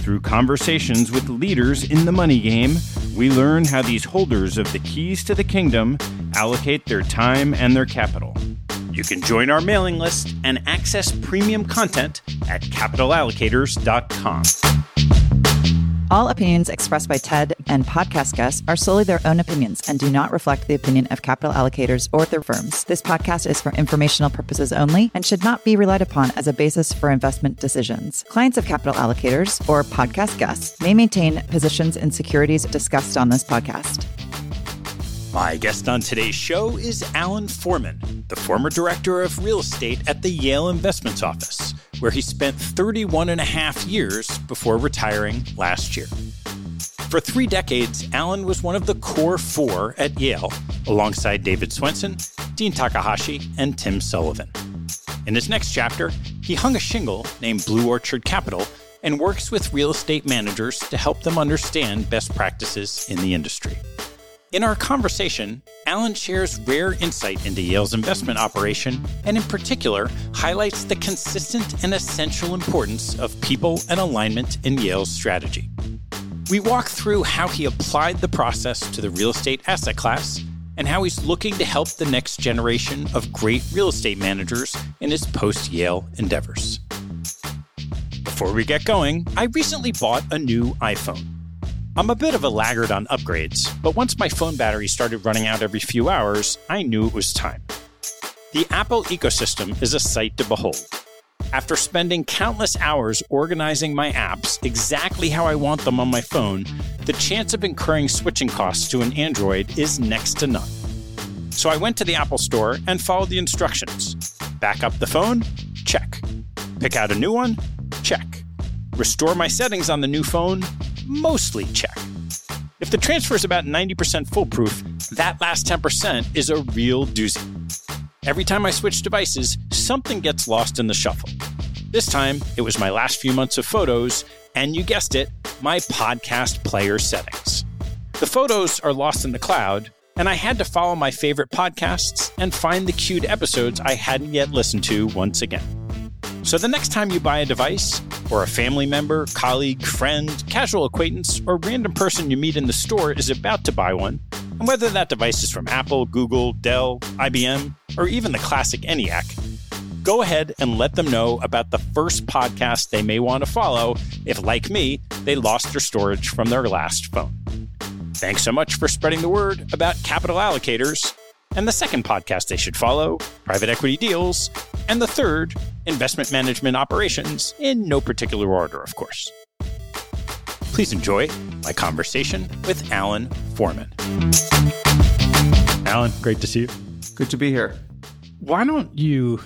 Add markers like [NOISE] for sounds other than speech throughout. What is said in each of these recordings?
Through conversations with leaders in the money game, we learn how these holders of the keys to the kingdom allocate their time and their capital. You can join our mailing list and access premium content at capitalallocators.com. All opinions expressed by TED and podcast guests are solely their own opinions and do not reflect the opinion of capital allocators or their firms. This podcast is for informational purposes only and should not be relied upon as a basis for investment decisions. Clients of capital allocators or podcast guests may maintain positions in securities discussed on this podcast. My guest on today's show is Alan Forman, the former director of real estate at the Yale Investments Office, where he spent 31 and a half years before retiring last year. For three decades, Alan was one of the core four at Yale, alongside David Swensen, Dean Takahashi, and Tim Sullivan. In his next chapter, he hung a shingle named Blue Orchard Capital and works with real estate managers to help them understand best practices in the industry. In our conversation, Alan shares rare insight into Yale's investment operation and, in particular, highlights the consistent and essential importance of people and alignment in Yale's strategy. We walk through how he applied the process to the real estate asset class and how he's looking to help the next generation of great real estate managers in his post Yale endeavors. Before we get going, I recently bought a new iPhone. I'm a bit of a laggard on upgrades, but once my phone battery started running out every few hours, I knew it was time. The Apple ecosystem is a sight to behold. After spending countless hours organizing my apps exactly how I want them on my phone, the chance of incurring switching costs to an Android is next to none. So I went to the Apple Store and followed the instructions. Back up the phone? Check. Pick out a new one? Check. Restore my settings on the new phone? Mostly check. If the transfer is about 90% foolproof, that last 10% is a real doozy. Every time I switch devices, something gets lost in the shuffle. This time, it was my last few months of photos, and you guessed it, my podcast player settings. The photos are lost in the cloud, and I had to follow my favorite podcasts and find the queued episodes I hadn't yet listened to once again. So the next time you buy a device, or a family member, colleague, friend, casual acquaintance, or random person you meet in the store is about to buy one, and whether that device is from Apple, Google, Dell, IBM, or even the classic ENIAC, go ahead and let them know about the first podcast they may want to follow if, like me, they lost their storage from their last phone. Thanks so much for spreading the word about capital allocators and the second podcast they should follow, Private Equity Deals, and the third, Investment Management Operations, in no particular order, of course. Please enjoy my conversation with Alan Forman. Alan, great to see you. Good to be here. Why don't you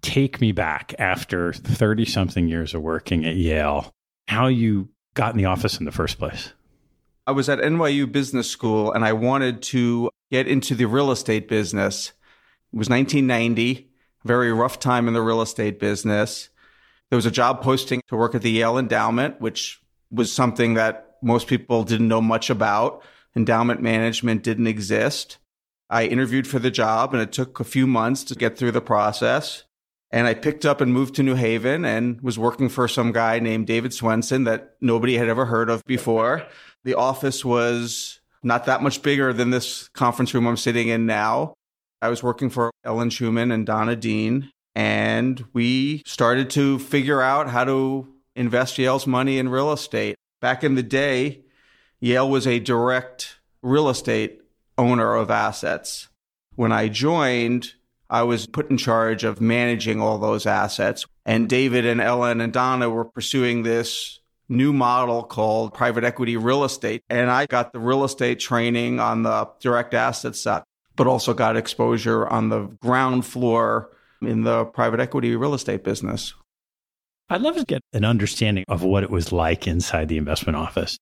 take me back after 30 something years of working at Yale, how you got in the office in the first place? I was at NYU Business School and I wanted to get into the real estate business. It was 1990, very rough time in the real estate business. There was a job posting to work at the Yale Endowment, which was something that most people didn't know much about. Endowment management didn't exist. I interviewed for the job and it took a few months to get through the process. And I picked up and moved to New Haven and was working for some guy named David Swensen that nobody had ever heard of before. The office was not that much bigger than this conference room I'm sitting in now. I was working for Ellen Shuman and Donna Dean, and we started to figure out how to invest Yale's money in real estate. Back in the day, Yale was a direct real estate owner of assets. When I joined, I was put in charge of managing all those assets. And David and Ellen and Donna were pursuing this new model called private equity real estate. And I got the real estate training on the direct asset side, but also got exposure on the ground floor in the private equity real estate business. I'd love to get an understanding of what it was like inside the investment office.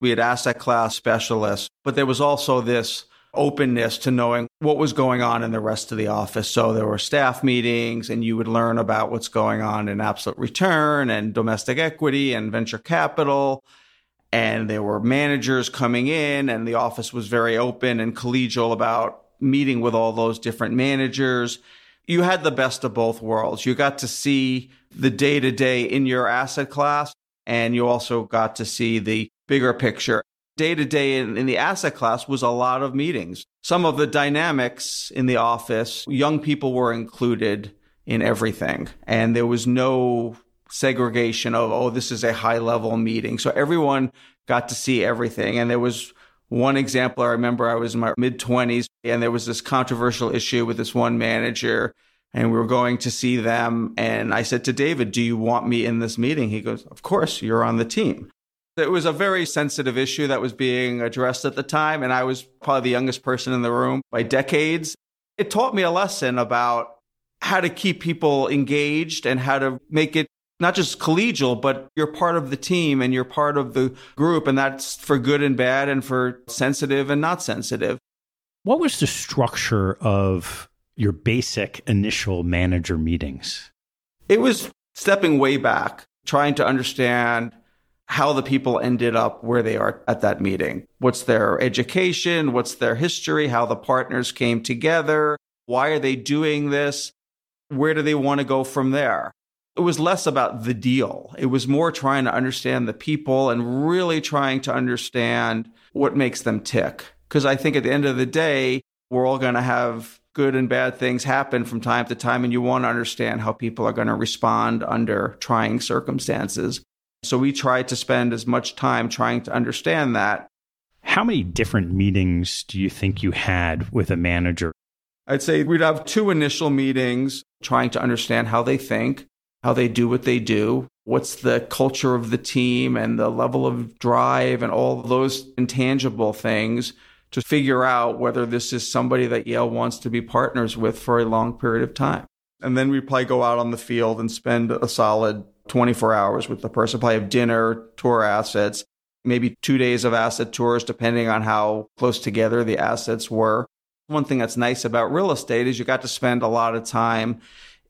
We had asset class specialists, but there was also this openness to knowing what was going on in the rest of the office. So there were staff meetings and you would learn about what's going on in absolute return and domestic equity and venture capital. And there were managers coming in and the office was very open and collegial about meeting with all those different managers. You had the best of both worlds. You got to see the day to day in your asset class and you also got to see the bigger picture day to day in the asset class was a lot of meetings. Some of the dynamics in the office, young people were included in everything. And there was no segregation of, oh, this is a high level meeting. So everyone got to see everything. And there was one example I remember I was in my mid 20s and there was this controversial issue with this one manager and we were going to see them. And I said to David, Do you want me in this meeting? He goes, Of course, you're on the team. It was a very sensitive issue that was being addressed at the time, and I was probably the youngest person in the room by decades. It taught me a lesson about how to keep people engaged and how to make it not just collegial, but you're part of the team and you're part of the group, and that's for good and bad and for sensitive and not sensitive. What was the structure of your basic initial manager meetings? It was stepping way back, trying to understand how the people ended up where they are at that meeting. What's their education? What's their history? How the partners came together? Why are they doing this? Where do they want to go from there? It was less about the deal. It was more trying to understand the people and really trying to understand what makes them tick. Because I think at the end of the day, we're all going to have good and bad things happen from time to time, and you want to understand how people are going to respond under trying circumstances. So we try to spend as much time trying to understand that. How many different meetings do you think you had with a manager? I'd say we'd have two initial meetings trying to understand how they think, how they do what they do, what's the culture of the team and the level of drive and all those intangible things to figure out whether this is somebody that Yale wants to be partners with for a long period of time. And then we'd probably go out on the field and spend a solid 24 hours with the person, probably have dinner, tour assets, maybe two days of asset tours, depending on how close together the assets were. One thing that's nice about real estate is you got to spend a lot of time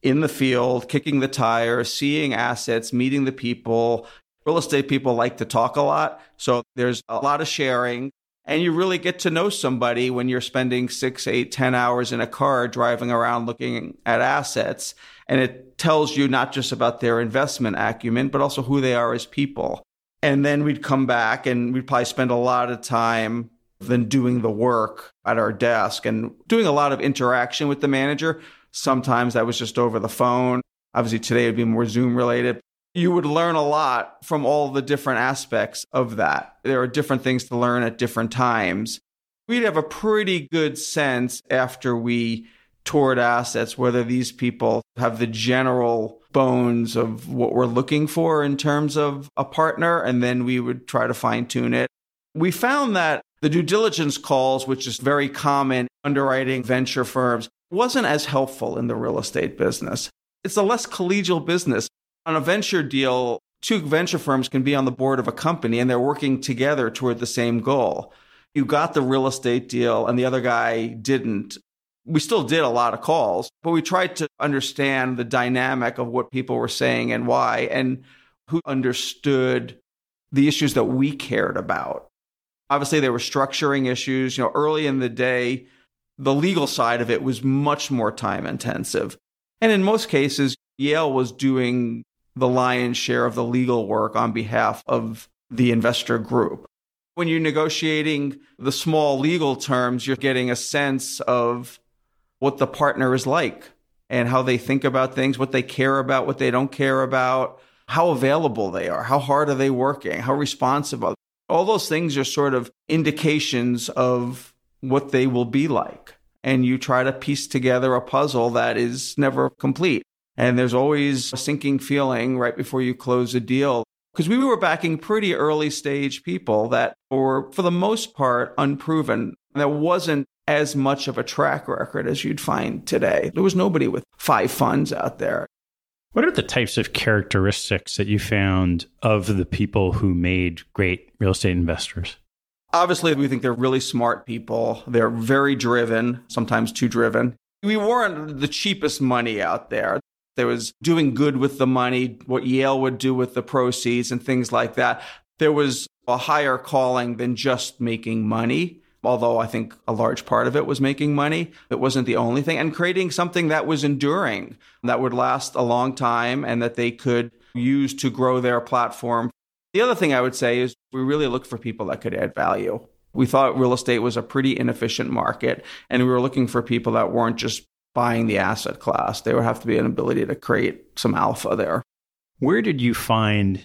in the field, kicking the tires, seeing assets, meeting the people. Real estate people like to talk a lot. So there's a lot of sharing. And you really get to know somebody when you're spending six, eight, ten hours in a car driving around looking at assets. And it tells you not just about their investment acumen, but also who they are as people. And then we'd come back and we'd probably spend a lot of time then doing the work at our desk and doing a lot of interaction with the manager. Sometimes that was just over the phone. Obviously, today would be more Zoom related. You would learn a lot from all the different aspects of that. There are different things to learn at different times. We'd have a pretty good sense after we toured assets whether these people have the general bones of what we're looking for in terms of a partner, and then we would try to fine tune it. We found that the due diligence calls, which is very common underwriting venture firms, wasn't as helpful in the real estate business. It's a less collegial business. On a venture deal, two venture firms can be on the board of a company and they're working together toward the same goal. You got the real estate deal and the other guy didn't. We still did a lot of calls, but we tried to understand the dynamic of what people were saying and why and who understood the issues that we cared about. Obviously, there were structuring issues. You know, early in the day, the legal side of it was much more time intensive. And in most cases, Yale was doing the lion's share of the legal work on behalf of the investor group. When you're negotiating the small legal terms, you're getting a sense of what the partner is like and how they think about things, what they care about, what they don't care about, how available they are, how hard are they working, how responsive. are they? All those things are sort of indications of what they will be like. And you try to piece together a puzzle that is never complete. And there's always a sinking feeling right before you close a deal. Because we were backing pretty early stage people that were, for the most part, unproven. There wasn't as much of a track record as you'd find today. There was nobody with five funds out there. What are the types of characteristics that you found of the people who made great real estate investors? Obviously, we think they're really smart people. They're very driven, sometimes too driven. We weren't the cheapest money out there. There was doing good with the money, what Yale would do with the proceeds and things like that. There was a higher calling than just making money, although I think a large part of it was making money. It wasn't the only thing, and creating something that was enduring, that would last a long time, and that they could use to grow their platform the other thing I would say is we really looked for people that could add value. We thought real estate was a pretty inefficient market, and we were looking for people that weren't just buying the asset class. There would have to be an ability to create some alpha there. Where did you find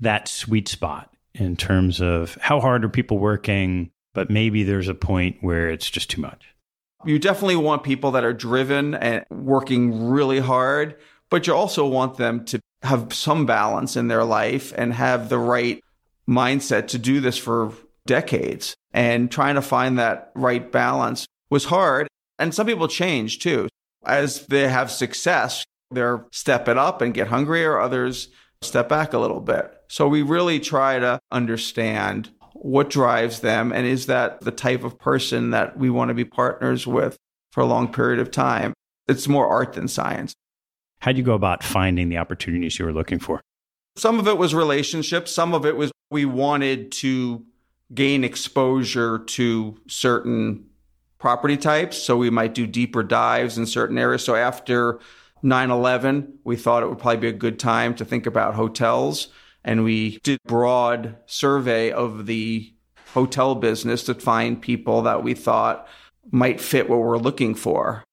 that sweet spot in terms of how hard are people working, but maybe there's a point where it's just too much? You definitely want people that are driven and working really hard, but you also want them to have some balance in their life and have the right mindset to do this for decades. And trying to find that right balance was hard. And some people change too. As they have success, they're step it up and get hungrier. Others step back a little bit. So we really try to understand what drives them and is that the type of person that we want to be partners with for a long period of time. It's more art than science. How do you go about finding the opportunities you were looking for? Some of it was relationships. Some of it was we wanted to gain exposure to certain property types. So we might do deeper dives in certain areas. So after 9 11, we thought it would probably be a good time to think about hotels. And we did broad survey of the hotel business to find people that we thought might fit what we're looking for.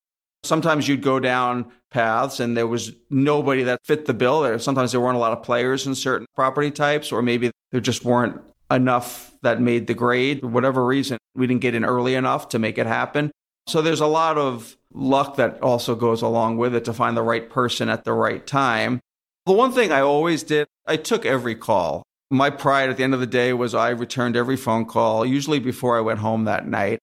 Sometimes you'd go down paths and there was nobody that fit the bill there. Sometimes there weren't a lot of players in certain property types, or maybe there just weren't enough that made the grade. For whatever reason, we didn't get in early enough to make it happen. So there's a lot of luck that also goes along with it to find the right person at the right time. The one thing I always did, I took every call. My pride at the end of the day was I returned every phone call, usually before I went home that night.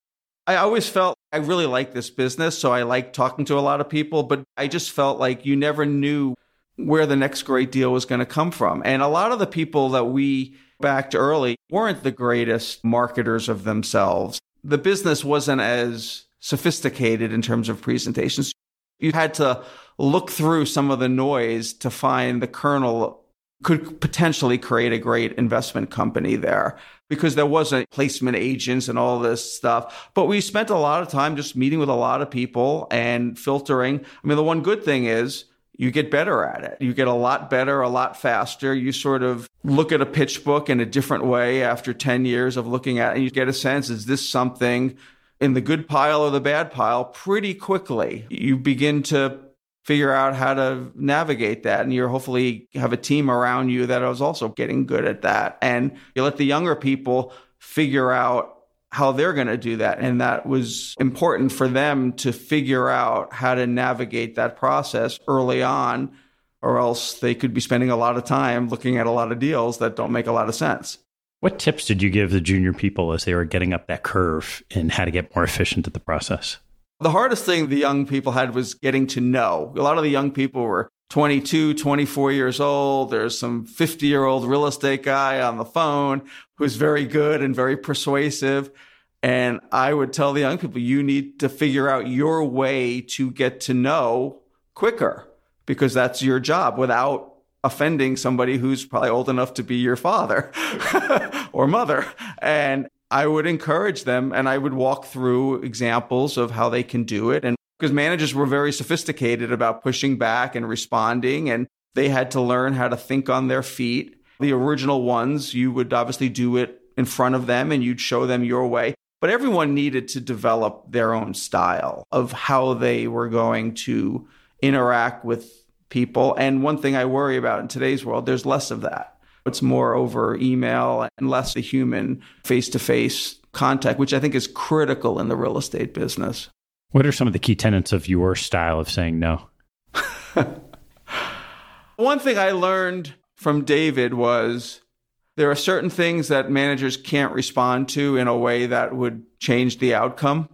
I always felt I really like this business. So I like talking to a lot of people, but I just felt like you never knew where the next great deal was going to come from. And a lot of the people that we backed early weren't the greatest marketers of themselves. The business wasn't as sophisticated in terms of presentations. You had to look through some of the noise to find the kernel could potentially create a great investment company there because there wasn't placement agents and all this stuff. But we spent a lot of time just meeting with a lot of people and filtering. I mean, the one good thing is you get better at it. You get a lot better, a lot faster. You sort of look at a pitch book in a different way after 10 years of looking at it and you get a sense, is this something in the good pile or the bad pile pretty quickly? You begin to figure out how to navigate that. And you hopefully have a team around you that is also getting good at that. And you let the younger people figure out how they're going to do that. And that was important for them to figure out how to navigate that process early on, or else they could be spending a lot of time looking at a lot of deals that don't make a lot of sense. What tips did you give the junior people as they were getting up that curve and how to get more efficient at the process? The hardest thing the young people had was getting to know. A lot of the young people were 22, 24 years old. There's some 50 year old real estate guy on the phone who's very good and very persuasive. And I would tell the young people, you need to figure out your way to get to know quicker because that's your job without offending somebody who's probably old enough to be your father [LAUGHS] or mother. And I would encourage them and I would walk through examples of how they can do it. And because managers were very sophisticated about pushing back and responding, and they had to learn how to think on their feet. The original ones, you would obviously do it in front of them and you'd show them your way. But everyone needed to develop their own style of how they were going to interact with people. And one thing I worry about in today's world, there's less of that. It's more over email and less the human face to face contact, which I think is critical in the real estate business. What are some of the key tenets of your style of saying no? [LAUGHS] One thing I learned from David was there are certain things that managers can't respond to in a way that would change the outcome.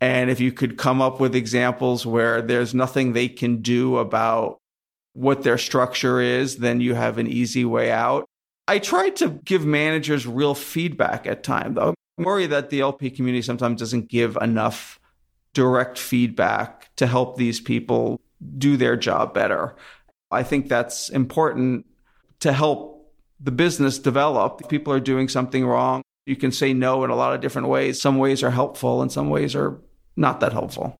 And if you could come up with examples where there's nothing they can do about what their structure is, then you have an easy way out. I try to give managers real feedback at time, though. I worry that the LP community sometimes doesn't give enough direct feedback to help these people do their job better. I think that's important to help the business develop. If people are doing something wrong, you can say no in a lot of different ways. Some ways are helpful and some ways are not that helpful.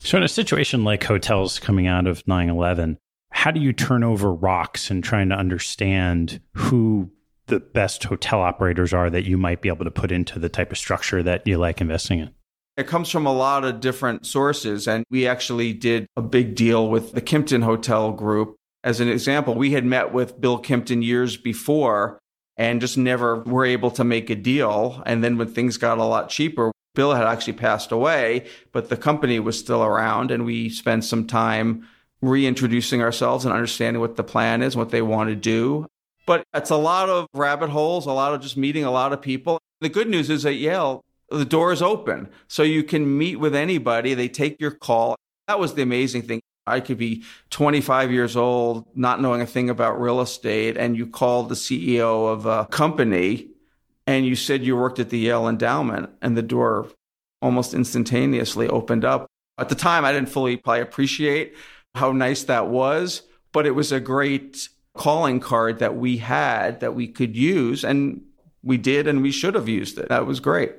So, in a situation like hotels coming out of 9 11, how do you turn over rocks and trying to understand who the best hotel operators are that you might be able to put into the type of structure that you like investing in? It comes from a lot of different sources. And we actually did a big deal with the Kimpton Hotel Group. As an example, we had met with Bill Kimpton years before and just never were able to make a deal. And then when things got a lot cheaper, Bill had actually passed away, but the company was still around. And we spent some time reintroducing ourselves and understanding what the plan is, what they want to do. But it's a lot of rabbit holes, a lot of just meeting a lot of people. The good news is at Yale, the door is open. So you can meet with anybody. They take your call. That was the amazing thing. I could be 25 years old, not knowing a thing about real estate, and you called the CEO of a company and you said you worked at the Yale Endowment, and the door almost instantaneously opened up. At the time, I didn't fully probably appreciate how nice that was, but it was a great calling card that we had that we could use and we did and we should have used it. That was great.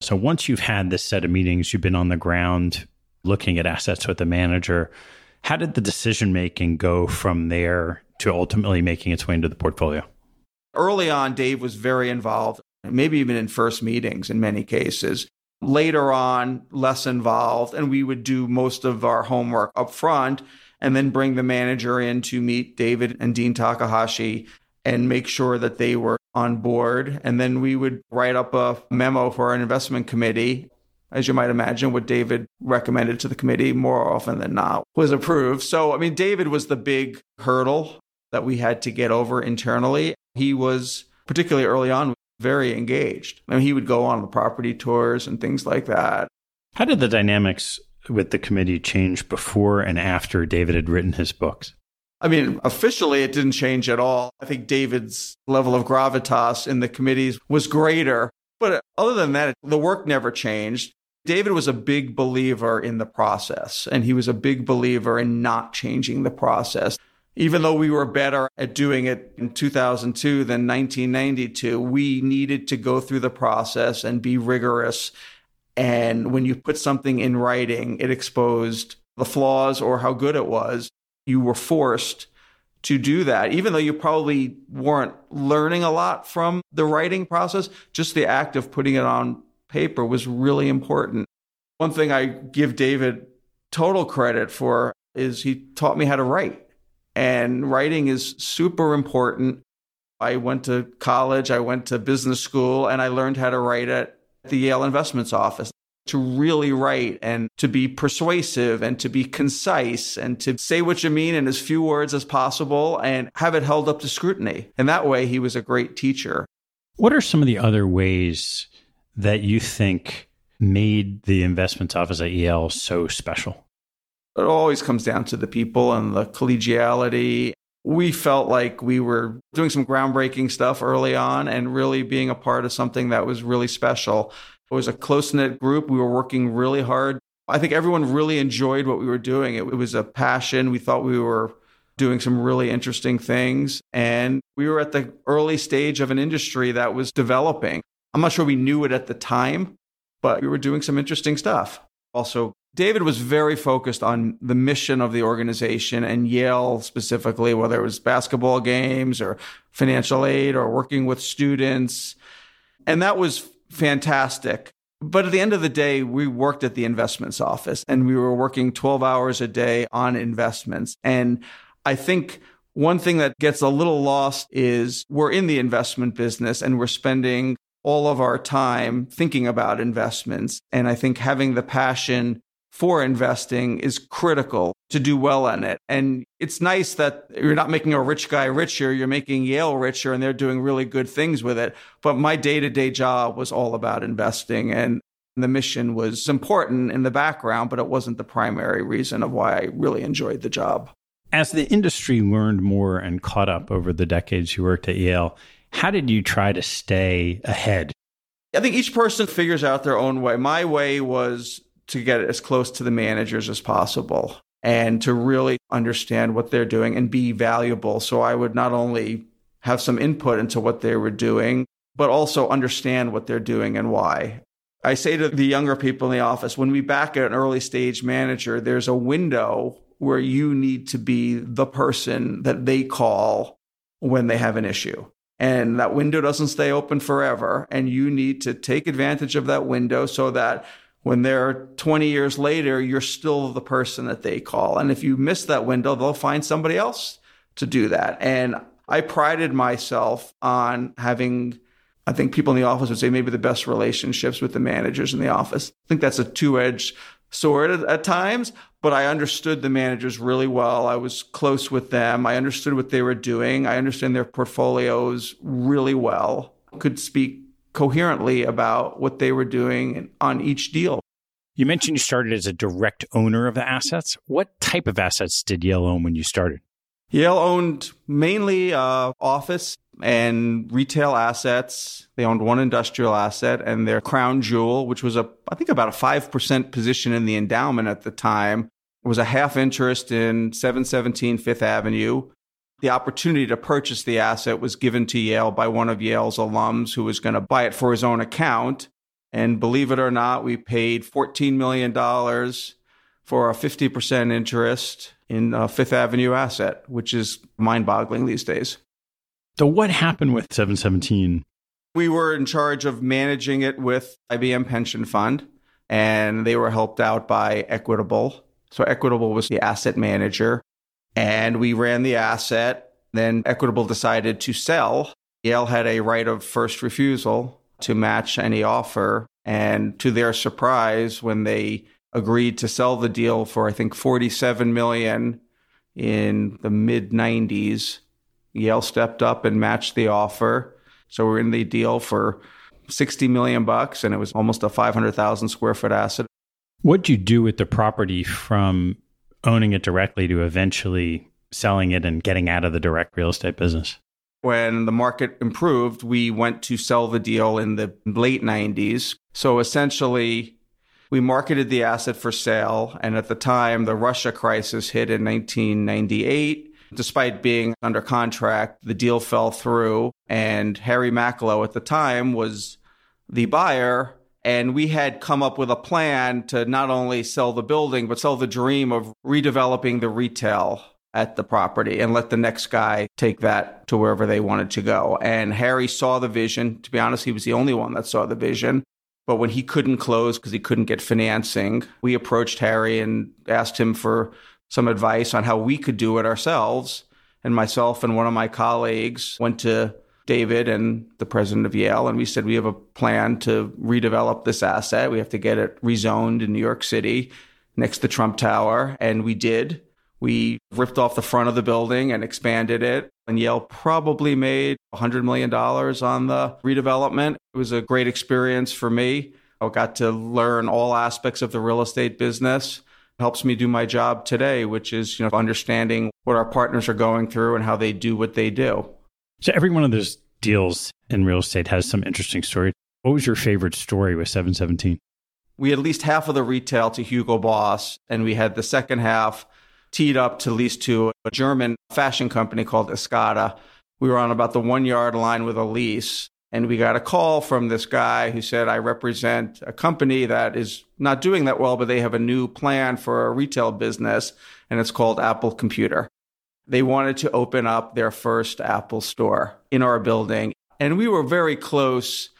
So once you've had this set of meetings, you've been on the ground looking at assets with the manager, how did the decision making go from there to ultimately making its way into the portfolio? Early on, Dave was very involved, maybe even in first meetings in many cases. Later on, less involved, and we would do most of our homework up front and then bring the manager in to meet David and Dean Takahashi and make sure that they were on board. And then we would write up a memo for our investment committee. As you might imagine, what David recommended to the committee more often than not was approved. So, I mean, David was the big hurdle that we had to get over internally. He was, particularly early on, very engaged. I mean, he would go on the property tours and things like that. How did the dynamics with the committee change before and after David had written his books? I mean, officially, it didn't change at all. I think David's level of gravitas in the committees was greater. But other than that, the work never changed. David was a big believer in the process, and he was a big believer in not changing the process. Even though we were better at doing it in 2002 than 1992, we needed to go through the process and be rigorous. And when you put something in writing, it exposed the flaws or how good it was. You were forced to do that, even though you probably weren't learning a lot from the writing process. Just the act of putting it on paper was really important. One thing I give David total credit for is he taught me how to write. And writing is super important. I went to college, I went to business school, and I learned how to write at the Yale Investments Office to really write and to be persuasive and to be concise and to say what you mean in as few words as possible and have it held up to scrutiny. And that way, he was a great teacher. What are some of the other ways that you think made the investments office at Yale so special? It always comes down to the people and the collegiality. We felt like we were doing some groundbreaking stuff early on and really being a part of something that was really special. It was a close knit group. We were working really hard. I think everyone really enjoyed what we were doing. It, it was a passion. We thought we were doing some really interesting things. And we were at the early stage of an industry that was developing. I'm not sure we knew it at the time, but we were doing some interesting stuff. Also, David was very focused on the mission of the organization and Yale specifically, whether it was basketball games or financial aid or working with students. And that was fantastic. But at the end of the day, we worked at the investments office and we were working 12 hours a day on investments. And I think one thing that gets a little lost is we're in the investment business and we're spending all of our time thinking about investments. And I think having the passion for investing is critical to do well in it. And it's nice that you're not making a rich guy richer, you're making Yale richer and they're doing really good things with it. But my day to day job was all about investing and the mission was important in the background, but it wasn't the primary reason of why I really enjoyed the job. As the industry learned more and caught up over the decades you worked at Yale, how did you try to stay ahead? I think each person figures out their own way. My way was to get as close to the managers as possible and to really understand what they're doing and be valuable. So I would not only have some input into what they were doing, but also understand what they're doing and why. I say to the younger people in the office, when we back at an early stage manager, there's a window where you need to be the person that they call when they have an issue. And that window doesn't stay open forever. And you need to take advantage of that window so that when they're 20 years later, you're still the person that they call. And if you miss that window, they'll find somebody else to do that. And I prided myself on having, I think people in the office would say maybe the best relationships with the managers in the office. I think that's a two edged sword at, at times, but I understood the managers really well. I was close with them. I understood what they were doing. I understand their portfolios really well. Could speak coherently about what they were doing on each deal. You mentioned you started as a direct owner of the assets. What type of assets did Yale own when you started? Yale owned mainly uh, office and retail assets. They owned one industrial asset and their crown jewel, which was a, I think about a 5% position in the endowment at the time, was a half interest in 717 Fifth Avenue. The opportunity to purchase the asset was given to Yale by one of Yale's alums who was going to buy it for his own account. And believe it or not, we paid $14 million for a 50% interest in a Fifth Avenue asset, which is mind boggling these days. So, what happened with 717? We were in charge of managing it with IBM Pension Fund, and they were helped out by Equitable. So Equitable was the asset manager and we ran the asset. Then Equitable decided to sell. Yale had a right of first refusal to match any offer. And to their surprise, when they agreed to sell the deal for, I think, 47 million in the mid 90s, Yale stepped up and matched the offer. So we're in the deal for 60 million bucks and it was almost a 500,000 square foot asset. What'd you do with the property from owning it directly to eventually selling it and getting out of the direct real estate business? When the market improved, we went to sell the deal in the late 90s. So essentially, we marketed the asset for sale. And at the time, the Russia crisis hit in 1998. Despite being under contract, the deal fell through. And Harry Macklowe at the time was the buyer. And we had come up with a plan to not only sell the building, but sell the dream of redeveloping the retail at the property and let the next guy take that to wherever they wanted to go. And Harry saw the vision. To be honest, he was the only one that saw the vision. But when he couldn't close because he couldn't get financing, we approached Harry and asked him for some advice on how we could do it ourselves. And myself and one of my colleagues went to David and the president of Yale, and we said, We have a plan to redevelop this asset. We have to get it rezoned in New York City next to Trump Tower. And we did. We ripped off the front of the building and expanded it. And Yale probably made $100 million on the redevelopment. It was a great experience for me. I got to learn all aspects of the real estate business. It helps me do my job today, which is you know understanding what our partners are going through and how they do what they do. So every one of those deals in real estate has some interesting story. What was your favorite story with 717? We had leased half of the retail to Hugo Boss, and we had the second half teed up to lease to a German fashion company called Escada. We were on about the one yard line with a lease. And we got a call from this guy who said, I represent a company that is not doing that well, but they have a new plan for a retail business, and it's called Apple Computer. They wanted to open up their first Apple store in our building. And we were very close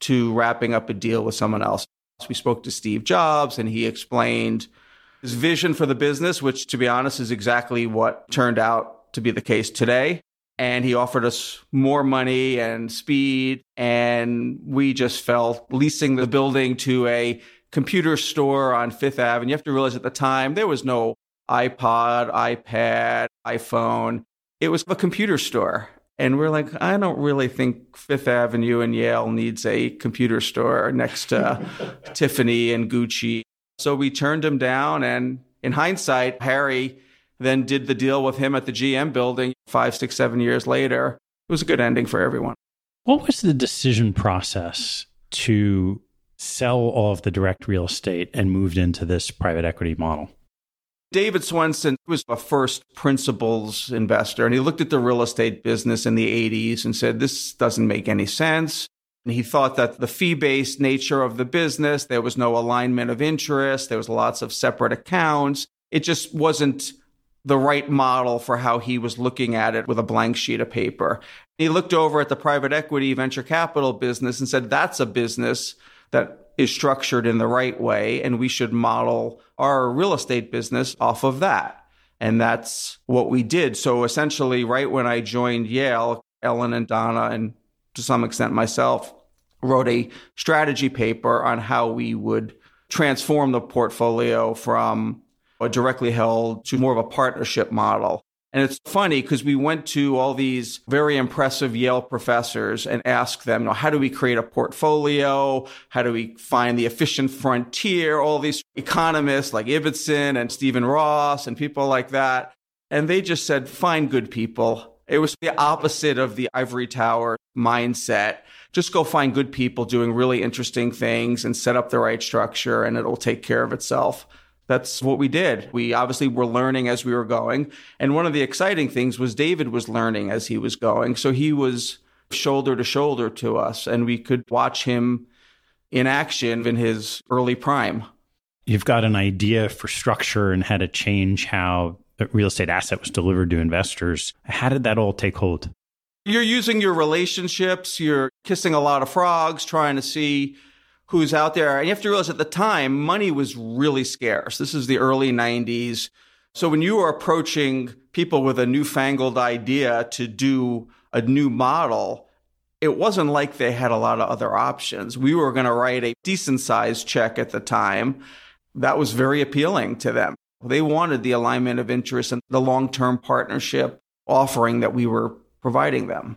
to wrapping up a deal with someone else. We spoke to Steve Jobs, and he explained his vision for the business, which to be honest is exactly what turned out to be the case today. And he offered us more money and speed. And we just felt leasing the building to a computer store on Fifth Avenue. You have to realize at the time there was no iPod, iPad, iPhone. It was a computer store. And we're like, I don't really think Fifth Avenue and Yale needs a computer store next to [LAUGHS] Tiffany and Gucci so we turned him down. And in hindsight, Harry then did the deal with him at the GM building five, six, seven years later. It was a good ending for everyone. What was the decision process to sell all of the direct real estate and moved into this private equity model? David Swensen was a first principles investor, and he looked at the real estate business in the 80s and said, This doesn't make any sense. And he thought that the fee based nature of the business, there was no alignment of interest, there was lots of separate accounts. It just wasn't the right model for how he was looking at it with a blank sheet of paper. He looked over at the private equity venture capital business and said, that's a business that is structured in the right way, and we should model our real estate business off of that. And that's what we did. So essentially, right when I joined Yale, Ellen and Donna, and to some extent myself, wrote a strategy paper on how we would transform the portfolio from a directly held to more of a partnership model. And it's funny because we went to all these very impressive Yale professors and asked them, you know, how do we create a portfolio? How do we find the efficient frontier? All these economists like Ibbotson and Stephen Ross and people like that. And they just said, find good people. It was the opposite of the ivory tower mindset just go find good people doing really interesting things and set up the right structure and it'll take care of itself. That's what we did. We obviously were learning as we were going. And one of the exciting things was David was learning as he was going. So he was shoulder to shoulder to us and we could watch him in action in his early prime. You've got an idea for structure and how to change how a real estate asset was delivered to investors. How did that all take hold? You're using your relationships, you're kissing a lot of frogs, trying to see who's out there. And you have to realize at the time, money was really scarce. This is the early 90s. So when you were approaching people with a newfangled idea to do a new model, it wasn't like they had a lot of other options. We were going to write a decent sized check at the time. That was very appealing to them. They wanted the alignment of interest and the long term partnership offering that we were providing them.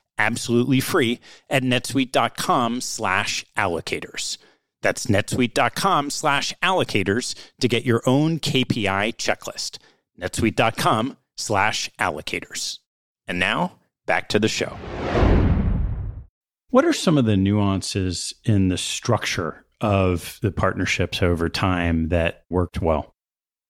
absolutely free at netsuite.com slash allocators. That's netsuite.com slash allocators to get your own KPI checklist. netsuite.com slash allocators. And now, back to the show. What are some of the nuances in the structure of the partnerships over time that worked well?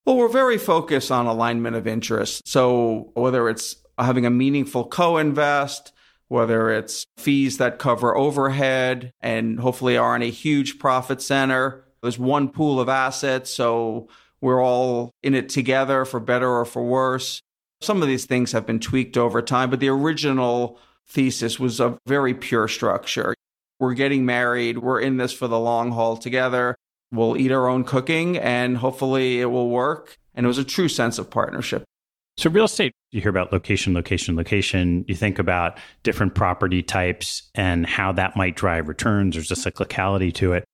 Well, we're very focused on alignment of interest. So whether it's having a meaningful co-invest, whether it's fees that cover overhead and hopefully aren't a huge profit center. There's one pool of assets, so we're all in it together for better or for worse. Some of these things have been tweaked over time, but the original thesis was a very pure structure. We're getting married, we're in this for the long haul together. We'll eat our own cooking and hopefully it will work. And it was a true sense of partnership. So, real estate, you hear about location, location, location. You think about different property types and how that might drive returns. There's a mm-hmm. cyclicality to it.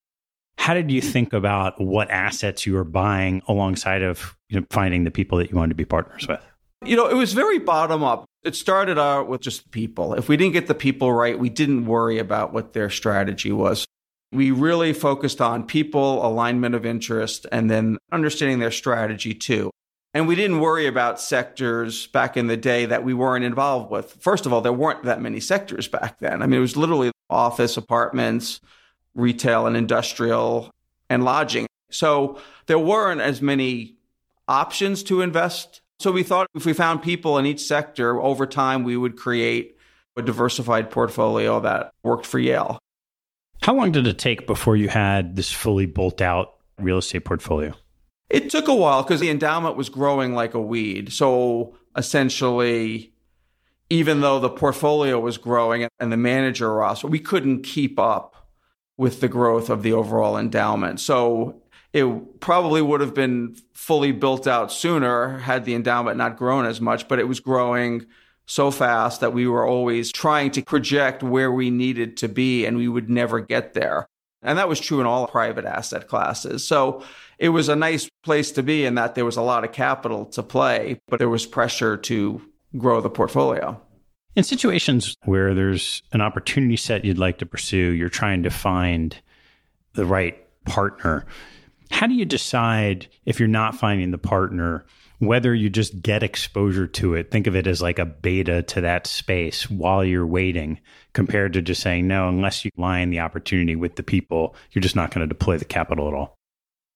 How did you think about what assets you were buying alongside of you know, finding the people that you wanted to be partners with? You know, it was very bottom up. It started out with just people. If we didn't get the people right, we didn't worry about what their strategy was. We really focused on people, alignment of interest, and then understanding their strategy too. And we didn't worry about sectors back in the day that we weren't involved with. First of all, there weren't that many sectors back then. I mean, it was literally office, apartments, retail and industrial, and lodging. So there weren't as many options to invest. So we thought if we found people in each sector over time, we would create a diversified portfolio that worked for Yale. How long did it take before you had this fully built out real estate portfolio? It took a while because the endowment was growing like a weed. So essentially, even though the portfolio was growing and the manager roster, we couldn't keep up with the growth of the overall endowment. So it probably would have been fully built out sooner had the endowment not grown as much, but it was growing so fast that we were always trying to project where we needed to be and we would never get there. And that was true in all private asset classes. So it was a nice place to be in that there was a lot of capital to play, but there was pressure to grow the portfolio. In situations where there's an opportunity set you'd like to pursue, you're trying to find the right partner. How do you decide if you're not finding the partner, whether you just get exposure to it, think of it as like a beta to that space while you're waiting, compared to just saying, no, unless you line the opportunity with the people, you're just not going to deploy the capital at all?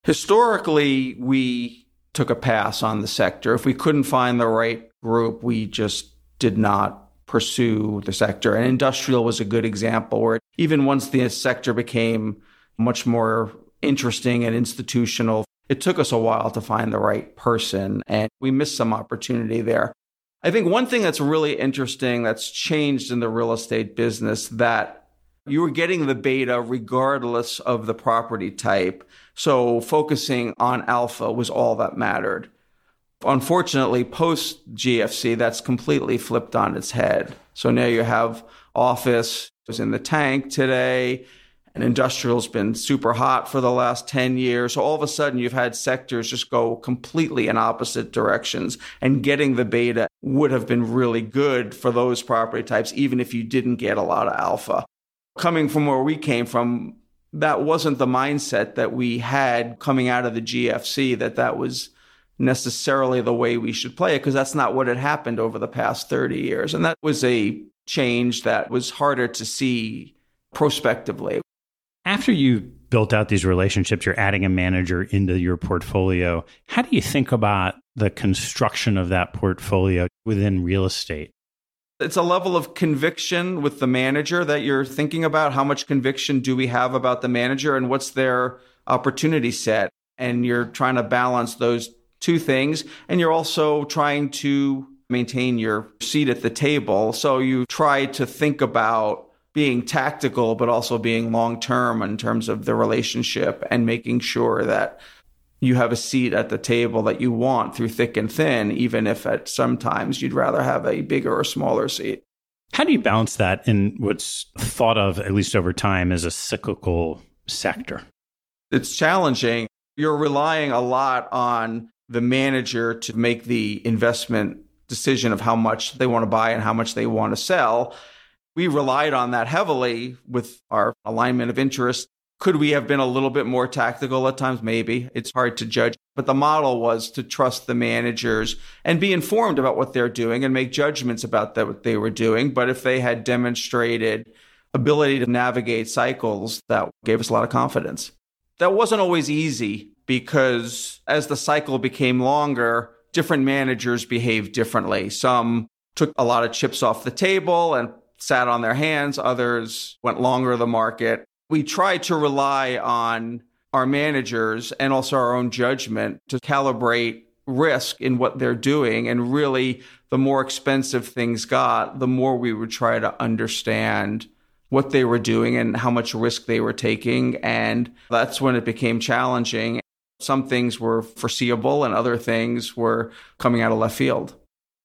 Historically, we took a pass on the sector. If we couldn't find the right group, we just did not pursue the sector. And industrial was a good example where even once the sector became much more interesting and institutional, it took us a while to find the right person and we missed some opportunity there. I think one thing that's really interesting that's changed in the real estate business that you were getting the beta regardless of the property type. So focusing on alpha was all that mattered. Unfortunately, post GFC, that's completely flipped on its head. So now you have office was in the tank today and industrial's been super hot for the last 10 years. So all of a sudden you've had sectors just go completely in opposite directions and getting the beta would have been really good for those property types, even if you didn't get a lot of alpha coming from where we came from, that wasn't the mindset that we had coming out of the GFC, that that was necessarily the way we should play it, because that's not what had happened over the past 30 years. And that was a change that was harder to see prospectively. After you built out these relationships, you're adding a manager into your portfolio. How do you think about the construction of that portfolio within real estate? It's a level of conviction with the manager that you're thinking about. How much conviction do we have about the manager and what's their opportunity set? And you're trying to balance those two things. And you're also trying to maintain your seat at the table. So you try to think about being tactical, but also being long term in terms of the relationship and making sure that you have a seat at the table that you want through thick and thin, even if at sometimes you'd rather have a bigger or smaller seat. How do you balance that in what's thought of, at least over time, as a cyclical sector? It's challenging. You're relying a lot on the manager to make the investment decision of how much they want to buy and how much they want to sell. We relied on that heavily with our alignment of interest. Could we have been a little bit more tactical at times? Maybe. It's hard to judge. But the model was to trust the managers and be informed about what they're doing and make judgments about that, what they were doing. But if they had demonstrated ability to navigate cycles, that gave us a lot of confidence. That wasn't always easy because as the cycle became longer, different managers behaved differently. Some took a lot of chips off the table and sat on their hands. Others went longer the market. We try to rely on our managers and also our own judgment to calibrate risk in what they're doing. And really, the more expensive things got, the more we would try to understand what they were doing and how much risk they were taking. And that's when it became challenging. Some things were foreseeable and other things were coming out of left field.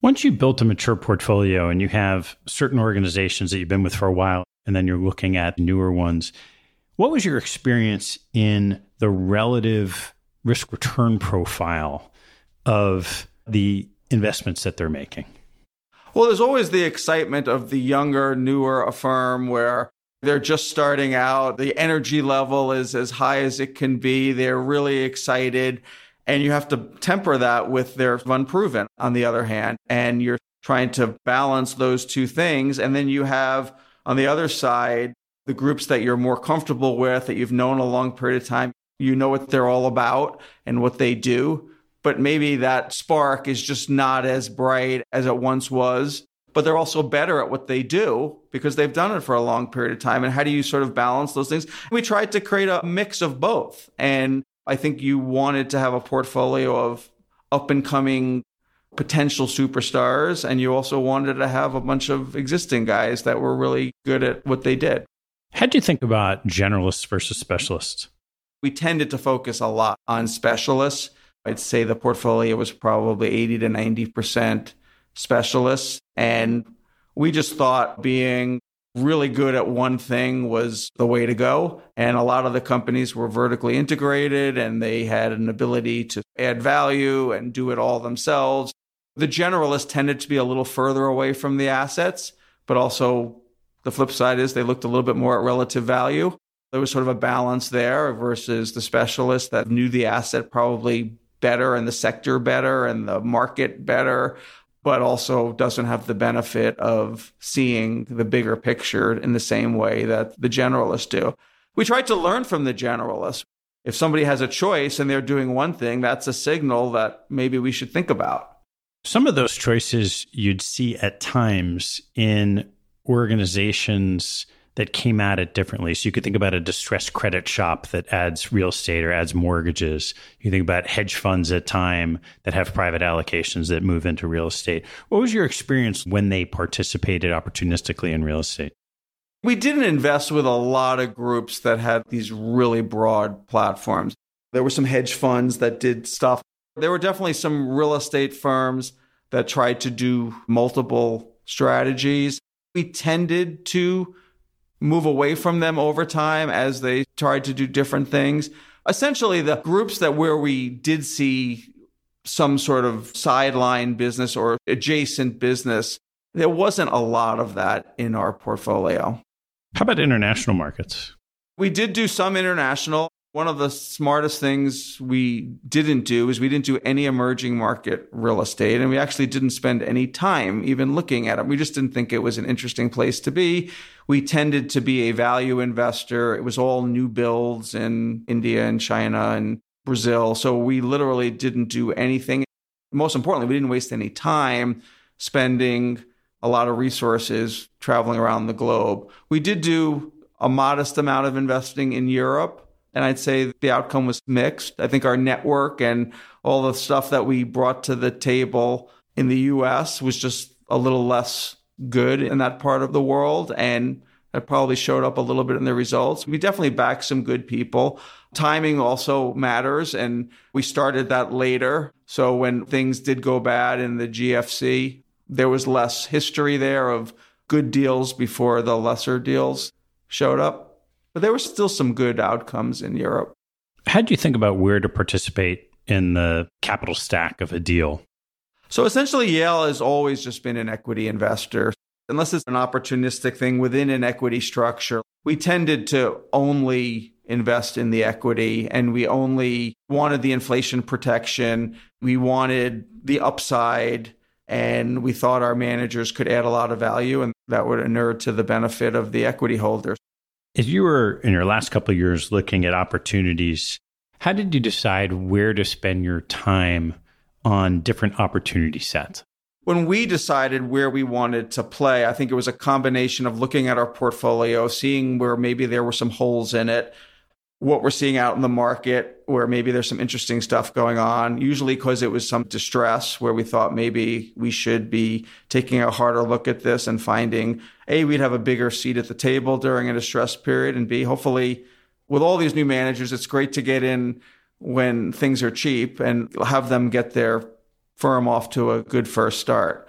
Once you've built a mature portfolio and you have certain organizations that you've been with for a while, and then you're looking at newer ones, what was your experience in the relative risk return profile of the investments that they're making? Well, there's always the excitement of the younger, newer firm where they're just starting out. The energy level is as high as it can be. They're really excited. And you have to temper that with their unproven, on the other hand. And you're trying to balance those two things. And then you have on the other side, the groups that you're more comfortable with, that you've known a long period of time. You know what they're all about and what they do. But maybe that spark is just not as bright as it once was. But they're also better at what they do because they've done it for a long period of time. And how do you sort of balance those things? We tried to create a mix of both. And I think you wanted to have a portfolio of up and coming potential superstars. And you also wanted to have a bunch of existing guys that were really good at what they did. How do you think about generalists versus specialists? We tended to focus a lot on specialists. I'd say the portfolio was probably 80 to 90% specialists. And we just thought being really good at one thing was the way to go. And a lot of the companies were vertically integrated and they had an ability to add value and do it all themselves. The generalists tended to be a little further away from the assets, but also the flip side is they looked a little bit more at relative value. There was sort of a balance there versus the specialists that knew the asset probably better and the sector better and the market better but also doesn't have the benefit of seeing the bigger picture in the same way that the generalists do. We try to learn from the generalists. If somebody has a choice and they're doing one thing, that's a signal that maybe we should think about. Some of those choices you'd see at times in organizations that came at it differently. So you could think about a distressed credit shop that adds real estate or adds mortgages. You think about hedge funds at time that have private allocations that move into real estate. What was your experience when they participated opportunistically in real estate? We didn't invest with a lot of groups that had these really broad platforms. There were some hedge funds that did stuff. There were definitely some real estate firms that tried to do multiple strategies. We tended to move away from them over time as they tried to do different things. Essentially, the groups that where we did see some sort of sideline business or adjacent business, there wasn't a lot of that in our portfolio. How about international markets? We did do some international. One of the smartest things we didn't do is we didn't do any emerging market real estate. And we actually didn't spend any time even looking at it. We just didn't think it was an interesting place to be. We tended to be a value investor. It was all new builds in India and China and Brazil. So we literally didn't do anything. Most importantly, we didn't waste any time spending a lot of resources traveling around the globe. We did do a modest amount of investing in Europe. And I'd say the outcome was mixed. I think our network and all the stuff that we brought to the table in the US was just a little less good in that part of the world. And it probably showed up a little bit in the results. We definitely backed some good people. Timing also matters. And we started that later. So when things did go bad in the GFC, there was less history there of good deals before the lesser deals showed up. But there were still some good outcomes in Europe. How do you think about where to participate in the capital stack of a deal? So essentially, Yale has always just been an equity investor. Unless it's an opportunistic thing within an equity structure, we tended to only invest in the equity and we only wanted the inflation protection. We wanted the upside and we thought our managers could add a lot of value and that would inure to the benefit of the equity holders. If you were in your last couple of years looking at opportunities, how did you decide where to spend your time on different opportunity sets? When we decided where we wanted to play, I think it was a combination of looking at our portfolio, seeing where maybe there were some holes in it, what we're seeing out in the market where maybe there's some interesting stuff going on, usually because it was some distress where we thought maybe we should be taking a harder look at this and finding A, we'd have a bigger seat at the table during a distress period, and B, hopefully with all these new managers, it's great to get in when things are cheap and have them get their firm off to a good first start.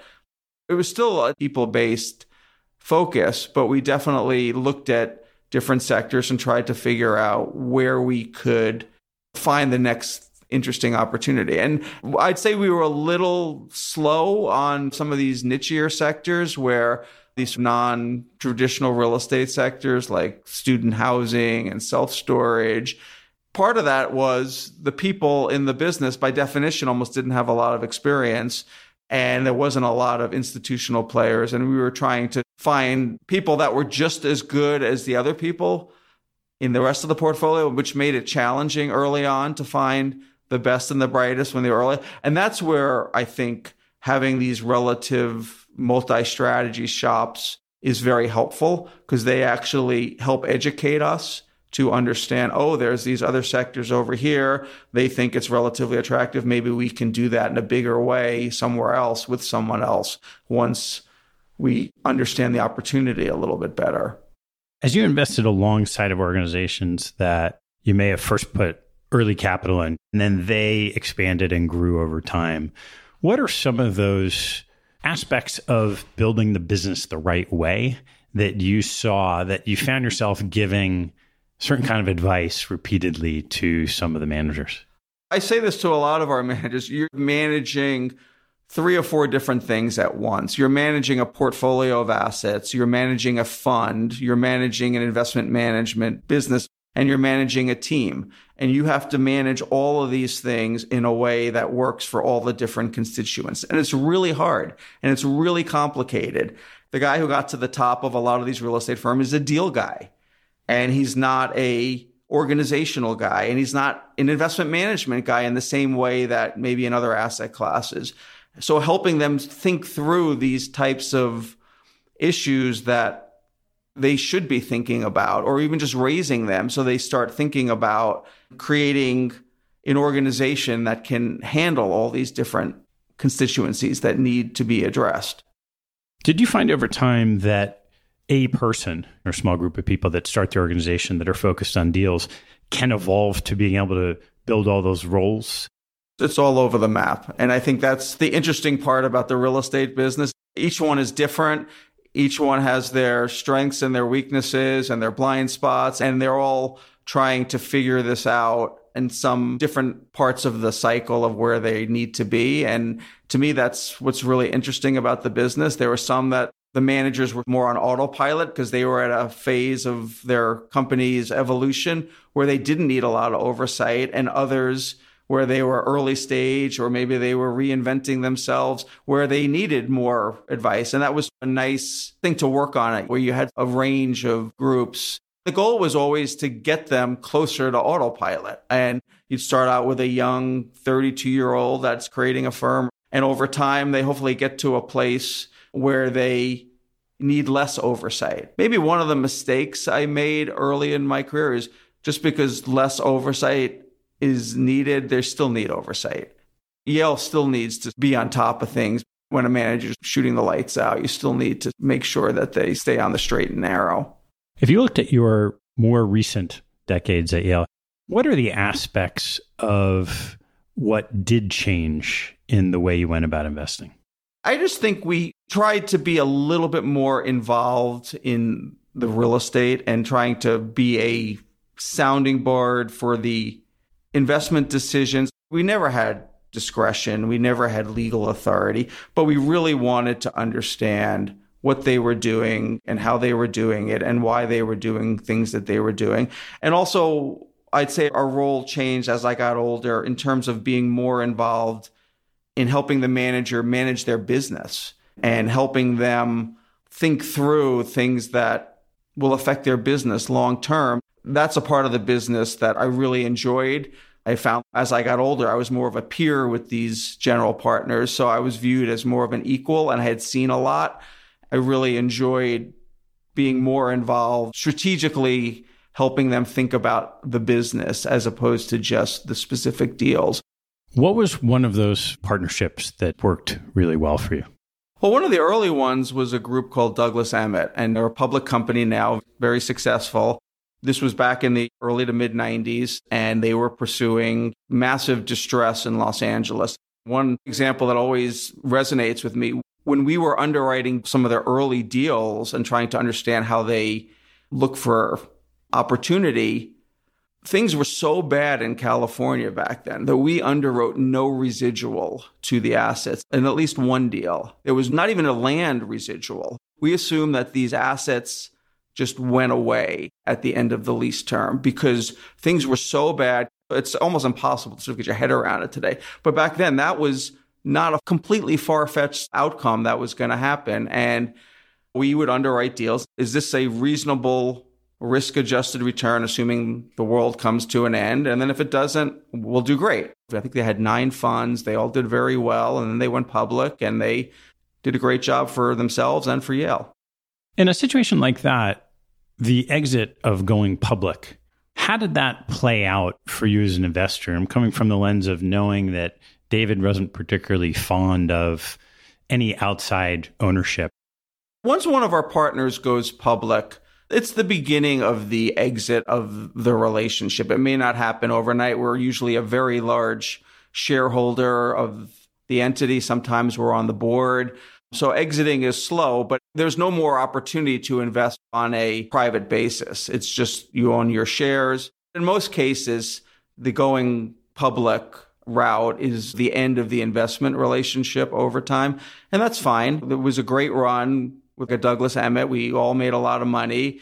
It was still a people based focus, but we definitely looked at different sectors and tried to figure out where we could find the next interesting opportunity. And I'd say we were a little slow on some of these nichier sectors where these non traditional real estate sectors like student housing and self storage. Part of that was the people in the business, by definition, almost didn't have a lot of experience and there wasn't a lot of institutional players. And we were trying to find people that were just as good as the other people in the rest of the portfolio, which made it challenging early on to find the best and the brightest when they were early. And that's where I think having these relative multi strategy shops is very helpful because they actually help educate us to understand, oh, there's these other sectors over here. They think it's relatively attractive. Maybe we can do that in a bigger way somewhere else with someone else once we understand the opportunity a little bit better. As you invested alongside of organizations that you may have first put early capital in, and then they expanded and grew over time, what are some of those aspects of building the business the right way that you saw that you found yourself giving certain kind of advice repeatedly to some of the managers? I say this to a lot of our [LAUGHS] managers. You're managing three or four different things at once. You're managing a portfolio of assets, you're managing a fund, you're managing an investment management business, and you're managing a team. And you have to manage all of these things in a way that works for all the different constituents. And it's really hard and it's really complicated. The guy who got to the top of a lot of these real estate firms is a deal guy and he's not a organizational guy and he's not an investment management guy in the same way that maybe in other asset classes. So helping them think through these types of issues that they should be thinking about or even just raising them so they start thinking about creating an organization that can handle all these different constituencies that need to be addressed. Did you find over time that a person or small group of people that start the organization that are focused on deals can evolve to being able to build all those roles? It's all over the map. And I think that's the interesting part about the real estate business. Each one is different. Each one has their strengths and their weaknesses and their blind spots, and they're all trying to figure this out in some different parts of the cycle of where they need to be. And to me, that's what's really interesting about the business. There were some that the managers were more on autopilot because they were at a phase of their company's evolution where they didn't need a lot of oversight, and others where they were early stage or maybe they were reinventing themselves where they needed more advice. And that was a nice thing to work on it, where you had a range of groups. The goal was always to get them closer to autopilot. And you'd start out with a young 32 year old that's creating a firm. And over time, they hopefully get to a place where they need less oversight. Maybe one of the mistakes I made early in my career is just because less oversight is needed, they still need oversight. Yale still needs to be on top of things. When a manager's shooting the lights out, you still need to make sure that they stay on the straight and narrow. If you looked at your more recent decades at Yale, what are the aspects of what did change in the way you went about investing? I just think we tried to be a little bit more involved in the real estate and trying to be a sounding board for the investment decisions. We never had discretion, we never had legal authority, but we really wanted to understand what they were doing and how they were doing it and why they were doing things that they were doing. And also, I'd say our role changed as I got older in terms of being more involved in helping the manager manage their business and helping them think through things that will affect their business long term. That's a part of the business that I really enjoyed. I found as I got older, I was more of a peer with these general partners. So I was viewed as more of an equal and I had seen a lot. I really enjoyed being more involved strategically, helping them think about the business as opposed to just the specific deals. What was one of those partnerships that worked really well for you? Well, one of the early ones was a group called Douglas Emmett, and they're a public company now, very successful. This was back in the early to mid 90s, and they were pursuing massive distress in Los Angeles. One example that always resonates with me when we were underwriting some of their early deals and trying to understand how they look for opportunity, things were so bad in California back then that we underwrote no residual to the assets in at least one deal. There was not even a land residual. We assumed that these assets just went away at the end of the lease term because things were so bad. It's almost impossible to sort of get your head around it today. But back then, that was not a completely far fetched outcome that was going to happen. And we would underwrite deals. Is this a reasonable risk adjusted return, assuming the world comes to an end? And then if it doesn't, we'll do great. I think they had nine funds. They all did very well. And then they went public and they did a great job for themselves and for Yale. In a situation like that, the exit of going public, how did that play out for you as an investor? I'm coming from the lens of knowing that David wasn't particularly fond of any outside ownership. Once one of our partners goes public, it's the beginning of the exit of the relationship. It may not happen overnight. We're usually a very large shareholder of the entity. Sometimes we're on the board. So exiting is slow, but there's no more opportunity to invest on a private basis. It's just you own your shares. In most cases, the going public route is the end of the investment relationship over time. And that's fine. It was a great run with a Douglas Emmett. We all made a lot of money.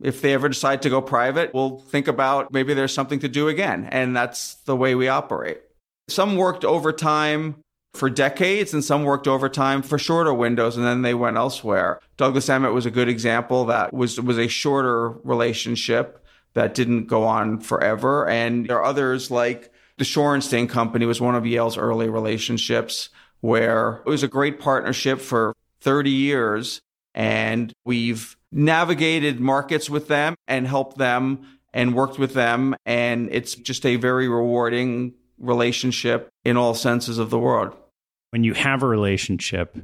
If they ever decide to go private, we'll think about maybe there's something to do again. And that's the way we operate. Some worked over time for decades, and some worked overtime for shorter windows, and then they went elsewhere. Douglas Emmett was a good example. That was was a shorter relationship that didn't go on forever, and there are others like the Shorenstein Company was one of Yale's early relationships, where it was a great partnership for 30 years, and we've navigated markets with them and helped them and worked with them, and it's just a very rewarding relationship in all senses of the word when you have a relationship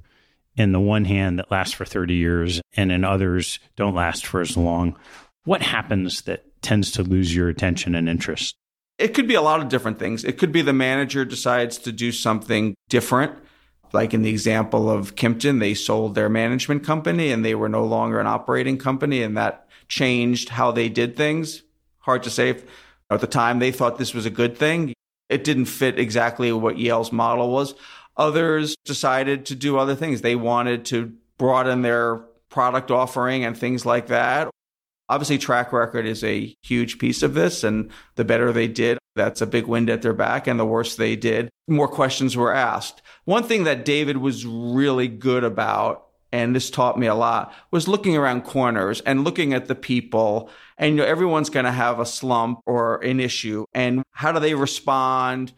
in the one hand that lasts for 30 years and in others don't last for as long, what happens that tends to lose your attention and interest? It could be a lot of different things. It could be the manager decides to do something different. Like in the example of Kimpton, they sold their management company and they were no longer an operating company, and that changed how they did things. Hard to say. At the time, they thought this was a good thing. It didn't fit exactly what Yale's model was. Others decided to do other things. They wanted to broaden their product offering and things like that. Obviously, track record is a huge piece of this, and the better they did, that's a big wind at their back, and the worse they did, more questions were asked. One thing that David was really good about, and this taught me a lot, was looking around corners and looking at the people. And you know, everyone's going to have a slump or an issue, and how do they respond?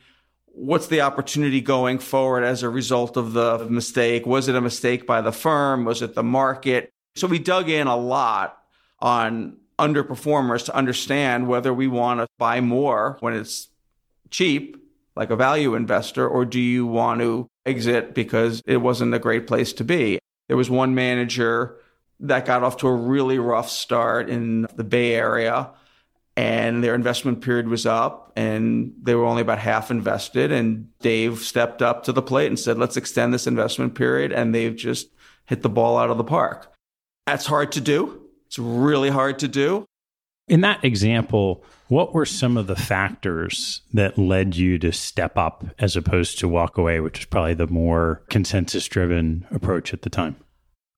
What's the opportunity going forward as a result of the mistake? Was it a mistake by the firm? Was it the market? So we dug in a lot on underperformers to understand whether we want to buy more when it's cheap, like a value investor, or do you want to exit because it wasn't a great place to be? There was one manager that got off to a really rough start in the Bay Area and their investment period was up and they were only about half invested and Dave stepped up to the plate and said let's extend this investment period and they've just hit the ball out of the park. That's hard to do. It's really hard to do. In that example, what were some of the factors that led you to step up as opposed to walk away, which is probably the more consensus driven approach at the time?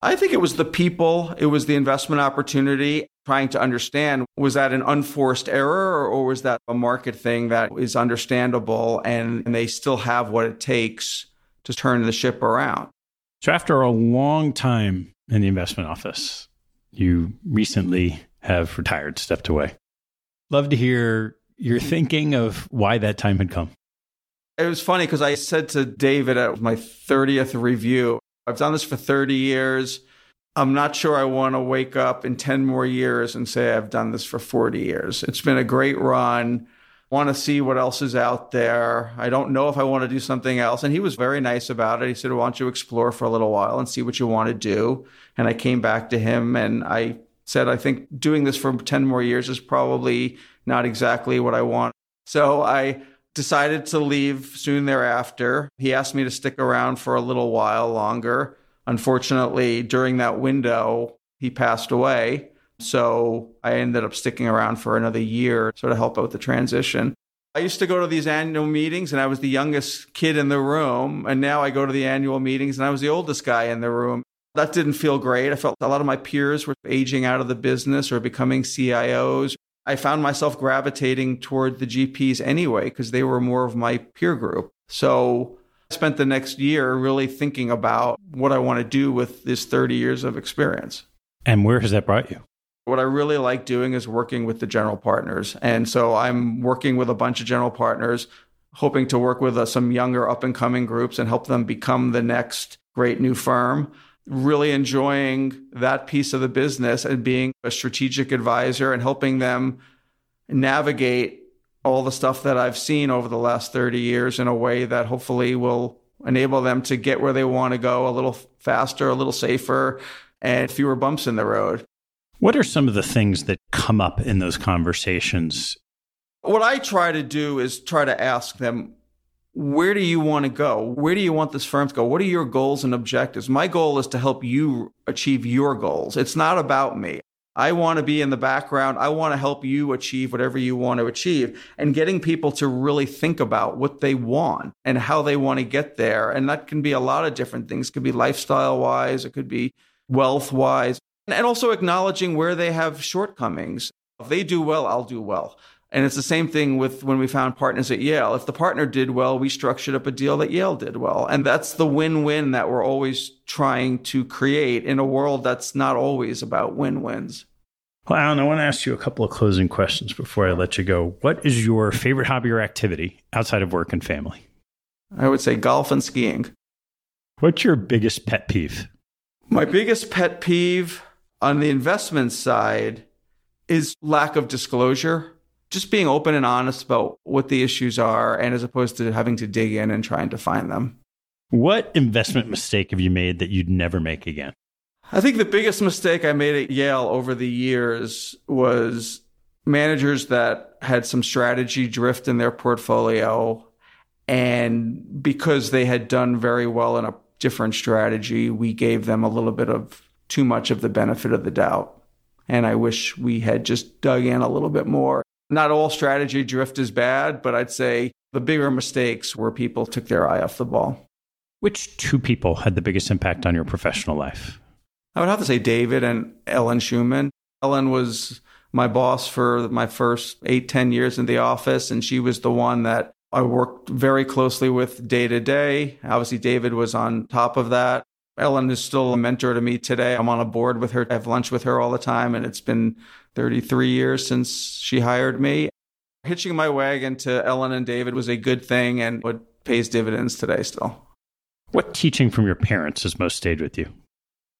I think it was the people, it was the investment opportunity, trying to understand was that an unforced error or was that a market thing that is understandable and, and they still have what it takes to turn the ship around? So, after a long time in the investment office, you recently have retired, stepped away. Love to hear your thinking of why that time had come. It was funny because I said to David at my 30th review, I've done this for 30 years. I'm not sure I want to wake up in 10 more years and say I've done this for 40 years. It's been a great run. Want to see what else is out there. I don't know if I want to do something else. And he was very nice about it. He said, Why don't you explore for a little while and see what you want to do? And I came back to him and I said, I think doing this for 10 more years is probably not exactly what I want. So I decided to leave soon thereafter. He asked me to stick around for a little while longer. Unfortunately, during that window, he passed away. So I ended up sticking around for another year, sort of help out with the transition. I used to go to these annual meetings and I was the youngest kid in the room. And now I go to the annual meetings and I was the oldest guy in the room. That didn't feel great. I felt a lot of my peers were aging out of the business or becoming CIOs I found myself gravitating toward the GPs anyway because they were more of my peer group. So I spent the next year really thinking about what I want to do with this 30 years of experience. And where has that brought you? What I really like doing is working with the general partners. And so I'm working with a bunch of general partners, hoping to work with uh, some younger up and coming groups and help them become the next great new firm really enjoying that piece of the business and being a strategic advisor and helping them navigate all the stuff that I've seen over the last 30 years in a way that hopefully will enable them to get where they want to go a little faster, a little safer, and fewer bumps in the road. What are some of the things that come up in those conversations? What I try to do is try to ask them where do you want to go? Where do you want this firm to go? What are your goals and objectives? My goal is to help you achieve your goals. It's not about me. I want to be in the background. I want to help you achieve whatever you want to achieve and getting people to really think about what they want and how they want to get there. And that can be a lot of different things. It could be lifestyle wise. It could be wealth wise and also acknowledging where they have shortcomings. If they do well, I'll do well. And it's the same thing with when we found partners at Yale. If the partner did well, we structured up a deal that Yale did well. And that's the win-win that we're always trying to create in a world that's not always about win-wins. Well, Alan, I want to ask you a couple of closing questions before I let you go. What is your favorite hobby or activity outside of work and family? I would say golf and skiing. What's your biggest pet peeve? My biggest pet peeve on the investment side is lack of disclosure just being open and honest about what the issues are and as opposed to having to dig in and trying to find them. What investment mistake have you made that you'd never make again? I think the biggest mistake I made at Yale over the years was managers that had some strategy drift in their portfolio. And because they had done very well in a different strategy, we gave them a little bit of too much of the benefit of the doubt. And I wish we had just dug in a little bit more not all strategy drift is bad, but I'd say the bigger mistakes were people took their eye off the ball. Which two people had the biggest impact on your professional life? I would have to say David and Ellen Shuman. Ellen was my boss for my first eight, ten years in the office, and she was the one that I worked very closely with day to day. Obviously, David was on top of that. Ellen is still a mentor to me today. I'm on a board with her. I have lunch with her all the time, and it's been 33 years since she hired me. Hitching my wagon to Ellen and David was a good thing and what pays dividends today still. What teaching from your parents has most stayed with you?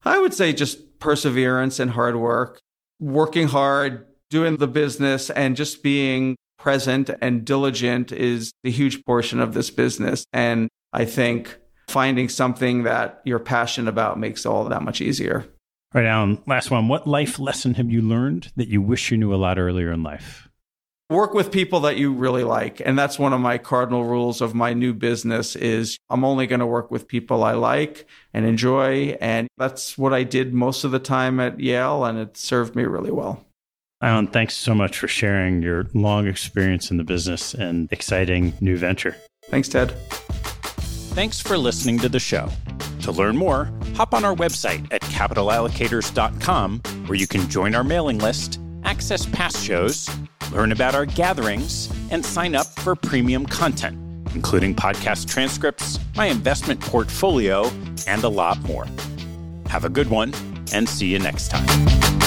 I would say just perseverance and hard work, working hard, doing the business, and just being present and diligent is a huge portion of this business. And I think finding something that you're passionate about makes all that much easier. All right, Alan, last one. What life lesson have you learned that you wish you knew a lot earlier in life? work with people that you really like and that's one of my cardinal rules of my new business is i'm only going to work with people i like and enjoy and that's what i did most of the time at yale and it served me really well alan thanks so much for sharing your long experience in the business and exciting new venture thanks ted thanks for listening to the show to learn more hop on our website at capitalallocators.com where you can join our mailing list access past shows learn about our gatherings, and sign up for premium content, including podcast transcripts, my investment portfolio, and a lot more. Have a good one, and see you next time.